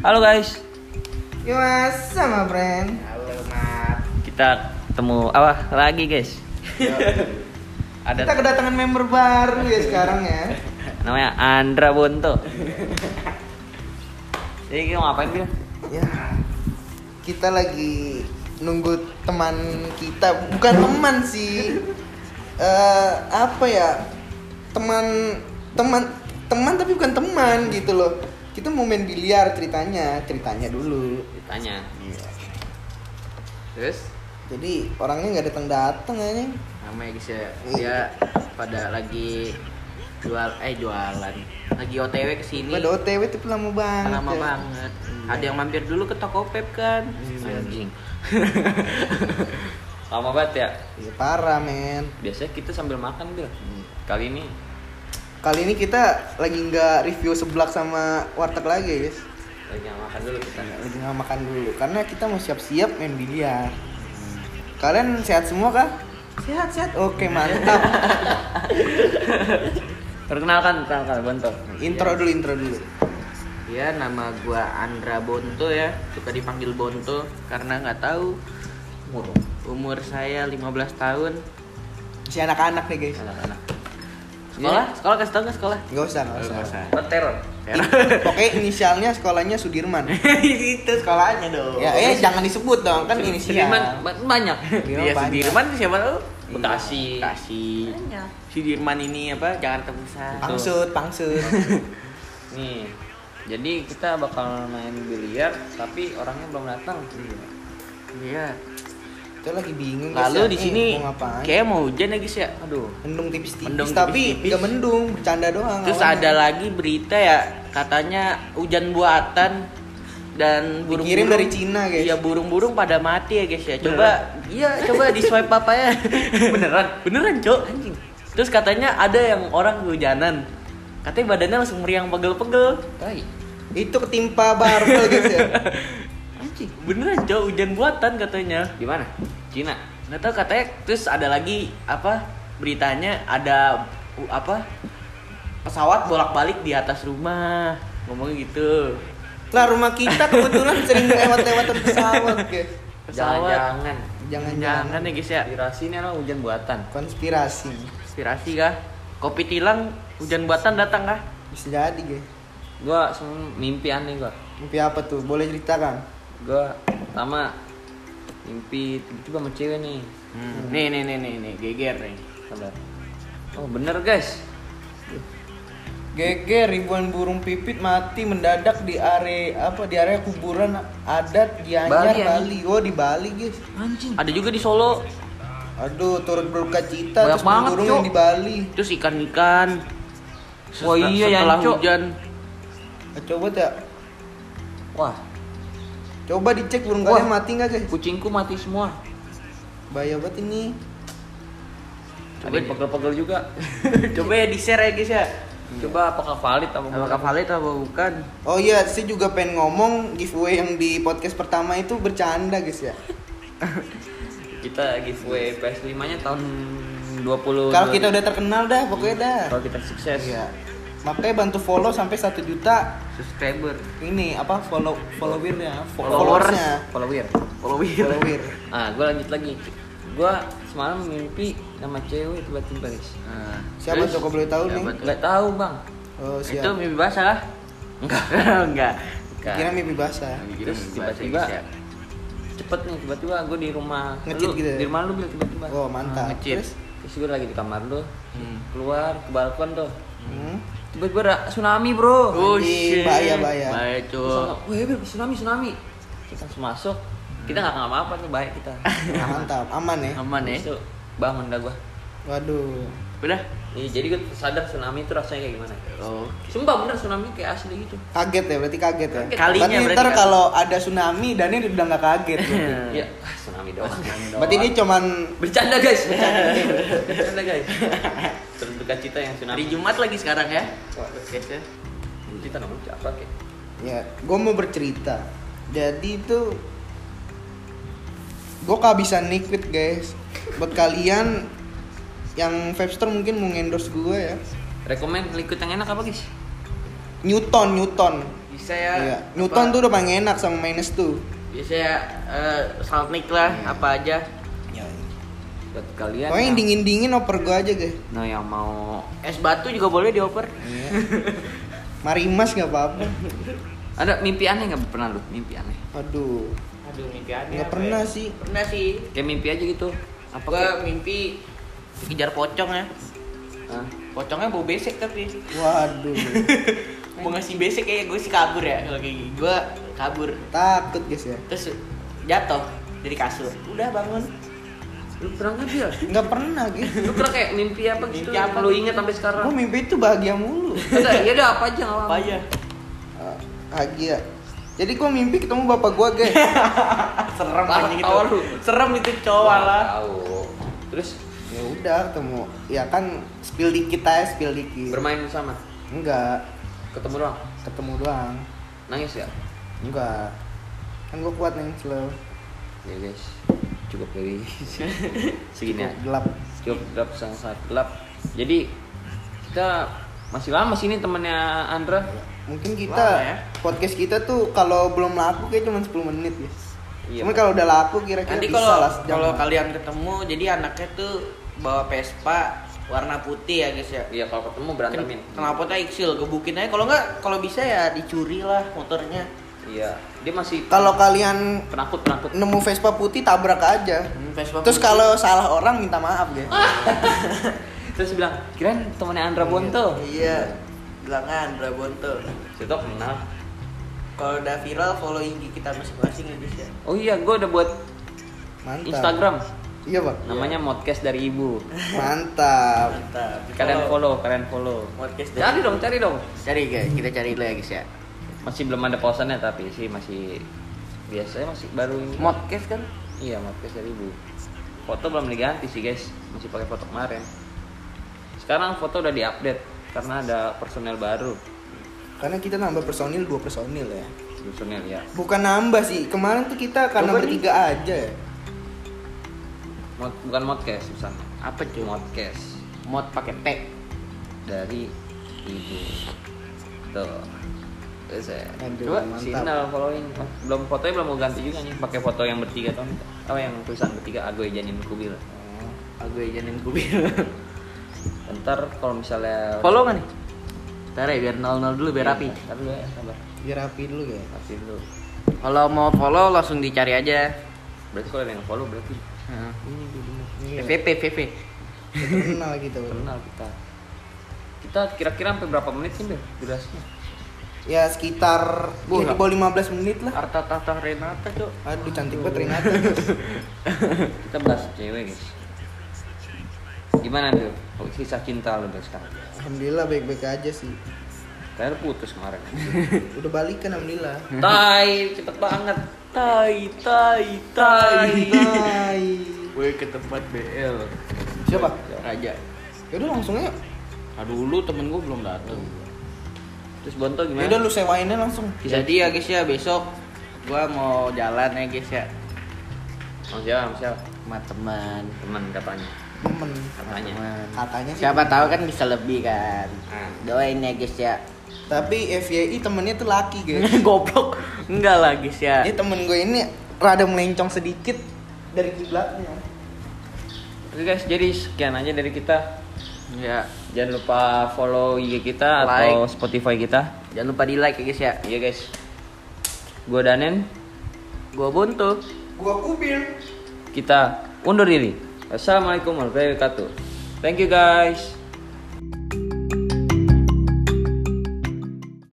Halo guys, Ya mas, sama friend Halo Mat. kita ketemu apa lagi guys? Ada Kita kedatangan member baru ya sekarang ya namanya Andra Bonto. Jadi kita mau ngapain Bil? Ya Kita lagi nunggu teman kita Bukan teman sih eh Apa ya Teman Teman Teman tapi bukan teman gitu loh Kita mau main biliar ceritanya Ceritanya dulu. Tanya. Iya. Terus? Jadi orangnya nggak datang datang aja namanya guys ya. Dia pada lagi jual eh jualan. Lagi OTW ke sini. Pada OTW tapi lama banget lama ya. banget. Ada yang mampir dulu ke toko Pep kan? Anjing. Lama banget ya. Iya parah men. Biasanya kita sambil makan Bil. Kali ini Kali ini kita lagi nggak review seblak sama warteg lagi guys. Lagi nggak makan dulu kita. Lagi nggak makan dulu. Karena kita mau siap-siap main biliar. Kalian sehat semua kah? Sehat-sehat Oke mantap. Perkenalkan, perkenalkan Bonto. Intro dulu, intro dulu. Ya nama gua Andra Bonto ya. Suka dipanggil Bonto karena nggak tahu Umur. Umur saya 15 tahun. Si anak-anak nih guys. Anak-anak. Sekolah? Sekolah kasih tau nggak sekolah? Nggak usah, nggak usah. Oh, teror. Pokoknya inisialnya sekolahnya Sudirman itu sekolahnya dong Ya, eh jangan disebut dong, kan inisial Sudirman ba- banyak. Sudirman Iya banyak. Sudirman siapa tahu Bekasi. Bekasi Sudirman ini apa Jakarta Pusat Pangsut, pangsut Nih, jadi kita bakal main biliar, tapi orangnya belum datang. Iya Kita lagi bingung lalu ya. di Eh, sini kayak mau hujan ya guys ya? Aduh. Mendung tipis-tipis, Mendung tapi nggak mendung, bercanda doang terus awalnya. ada lagi berita ya katanya hujan buatan dan burung Dikirim dari Cina, guys. iya burung-burung pada mati ya guys ya. Coba iya coba di swipe apa ya beneran? Beneran cok. Anjing. Terus katanya ada yang orang kehujanan. Katanya badannya langsung meriang pegel-pegel. Itu ketimpa barbel guys ya beneran cok hujan buatan katanya Di mana? Cina. nggak tahu katanya terus ada lagi apa beritanya ada apa pesawat bolak-balik di atas rumah ngomongnya gitu Lah rumah kita kebetulan sering lewat-lewat pesawat guys pesawat Jangan-jangan. Jangan-jangan ya guys ya Inspirasi ini adalah hujan buatan. konspirasi inspirasi kah kopi tilang hujan buatan datang kah Bisa jadi guys Gua semua mimpi aneh gua. Mimpi apa tuh? Boleh ceritakan? Gua pertama mimpi tiba-tiba sama cewek nih. nih nih nih nih nih geger nih Sabar. Oh bener guys. Geger ribuan burung pipit mati mendadak di area apa di area kuburan adat Gianyar Bali, Bali. Oh di Bali guys. Anjing. ada juga di Solo Aduh turut berduka cita Banyak terus banget, burung yang di Bali. terus ikan-ikan Oh iya, ya, setelah Cok. hujan Eh, Coba tak Wah, coba dicek burung Wah. kalian mati nggak guys? kucingku mati semua. Bahaya banget ini. Ada yang pegel-pegel juga. coba ya di share ya guys ya Coba apakah valid apa apakah valid atau bukan Oh iya, saya juga pengen ngomong giveaway yang di podcast pertama itu bercanda guys ya. Kita giveaway PS5-nya tahun 20 Kalau kita udah terkenal dah, pokoknya dah. kalau kita sukses. Iya. Makanya bantu follow sampai 1 juta subscriber ini apa follow followernya fo- Followers. followersnya Follower. follower follower Ah, gue lanjut lagi. Gue semalam mimpi sama cewek tiba-tiba guys. nah, siapa tuh kalau boleh tahu nih? Nggak tahu bang. oh itu siap mimpi basah kah enggak enggak kira mimpi basah Terus tiba-tiba ya. cepet nih tiba-tiba gue di rumah Ngecit lu, gitu ya? di rumah lu tiba-tiba oh mantap ngecit. terus terus gue lagi di kamar lu Hmm. keluar ke balkon tuh hmm. Tiba-tiba ada tsunami bro. Oh shit. bahaya, bahaya. Bahaya, langsung, weh Bil, tsunami tsunami. Kita langsung masuk. Kita nggak kenapa apa nih baik kita. Mantap aman ya. Aman ya. Bangun dah gue waduh Udah. Iya, jadi gue sadar tsunami itu rasanya kayak gimana. Oh. Sumpah bener tsunami kayak asli gitu. kaget ya berarti kaget ya Kaget. Kalinya berarti berarti ntar kaget. kalau ada tsunami Daniel udah nggak kaget berarti. Iya, ah, tsunami doang. berarti dia cuman bercanda guys, bercanda, bercanda guys. Terus duka cita yang tsunami. Hari Jumat lagi sekarang ya. Ya. kita namanya siapa kayak? ya gue mau bercerita jadi itu gue kehabisan liquid guys buat kalian yang Vapster mungkin mau endorse gue ya Rekomen liquid yang enak apa guys? Newton Newton bisa ya Iya. apa- Newton tuh udah paling enak sama minus tuh. bisa ya eh, saltnik lah Iya. apa aja Ya. buat kalian Pokoknya yang yang, dingin-dingin oper gua aja, guys. nah yang mau es batu juga boleh dioper Iya. Marimas nggak apa-apa. ada mimpi aneh nggak pernah lu mimpi aneh Aduh. aduh mimpi aneh Nggak pernah ya? sih. pernah sih kayak mimpi aja gitu apa gua kayak mimpi kejar pocong ya Hah? pocongnya bau besek tapi Waduh. mau ngasih besek kayak gue sih kabur ya kalau kayak gitu gue kabur Takut, guys ya. terus jatuh dari kasur udah bangun lu pernah nggak Bil? Nggak pernah, guys. lu pernah kayak mimpi apa gitu Mimpi apa lu gitu? inget sampai sekarang Gua mimpi itu bahagia mulu. ada ya ada apa aja nggak apa aja Ah, Bahagia. Jadi gua mimpi ketemu bapak gua, guys. serem aja gitu serem itu cowok lah tahu terus ya udah ketemu. Ya kan spill dikit aja, spill dikit. bermain bersama Enggak, ketemu doang ketemu doang. nangis ya Enggak. Kan gua kuat nih slow. ya guys cukup dari segini ya Gelap. cukup gelap sangat sangat gelap jadi kita masih lama sini temannya Andra Mungkin kita Lama ya? podcast kita tuh kalau belum laku kayak cuma 10 menit, guys. Iya, Cuma Pak. kalau udah laku kira-kira nanti bisa kalau kalau kalian ketemu jadi anaknya tuh bawa Vespa warna putih ya guys ya. Iya kalau ketemu berantemin. Kenapa tuh Iksil gebukin aja. Kalau nggak kalau bisa ya dicuri lah motornya. Iya dia masih Kalau kalian penakut penakut nemu Vespa putih tabrak aja. Hmm, Vespa Terus kalau salah orang minta maaf ya. terus bilang kirain temannya Andra Bonto. Iya. Bilangan Brabonto Situ kenal kalau udah viral follow IG kita masing-masing ya guys ya. Oh iya gue udah buat Mantap. Instagram. Iya, Bang. namanya Modcast dari ibu. Mantap. mantap. Kalian follow. kalian follow. Podcast dari- cari dong cari dong. Cari guys. Kita cari dulu ya guys ya. Masih belum ada posannya tapi sih masih biasanya masih baru podcast kan? Iya Modcast dari ibu. Foto belum diganti sih guys. Masih pakai foto kemarin. Sekarang foto udah diupdate karena ada personel baru Karena kita nambah personil dua personil ya. personel ya. Bukan nambah sih. Kemarin tuh kita karena Coba nih. bertiga aja ya. Mod, bukan modcast misalnya apa cuy modcast. Mod pakai T. Dari ibu. Tuh. Terus ya. Aduh, Coba sinyal following. Oh, belum fotonya belum mau ganti juga nih. Pakai foto yang bertiga tahun apa yang tulisan bertiga Agoy Janin Kubil. Aku janin kubil. Ntar kalau misalnya follow nggak nih Ntar ya biar 00 dulu biar rapi Ntar dulu ya sabar Biar rapi dulu ya. rapi dulu kalau mau follow langsung dicari aja berarti kalau ada yang follow berarti Nah, ini dulu Iya. PVP PVP Kenal kita. Kenal kita kita kira-kira sampai berapa menit sih Bel durasinya Ya sekitar Bu, ya, di bawah 15 menit lah. Arta Tata Renata tuh Aduh cantik banget Renata. guys. kita bahas cewek guys gimana tuh kisah cinta lo Bel sekarang Alhamdulillah baik-baik aja sih. Kalian putus kemarin Udah balikan alhamdulillah. Tai, cepet banget. Tai tai tai Hai. Gue ke tempat BL Siapa? Raja Yaudah langsung aja. Ah dulu temen gue belum datang Terus Bonto gimana? Yaudah lu sewainnya langsung. Jadi ya guys ya besok gua mau jalan ya guys ya Mau siapa? Mau siapa? sama teman Teman katanya. Temen. Katanya. teman. Katanya sih. Siapa tahu kan bisa lebih kan. Ah. Doain ya guys ya. Tapi FYI temennya tuh laki guys. Goblok. Enggak lah guys ya. Ini temen gue ini rada melencong sedikit dari kiblatnya. Oke guys, jadi sekian aja dari kita. Ya. Jangan lupa follow IG kita atau Like. Spotify kita. Jangan lupa di like ya guys ya. Iya guys. Gua Danen, Gua buntu. Gua kubil. kita undur diri. Wassalamualaikum warahmatullahi wabarakatuh. Thank you guys.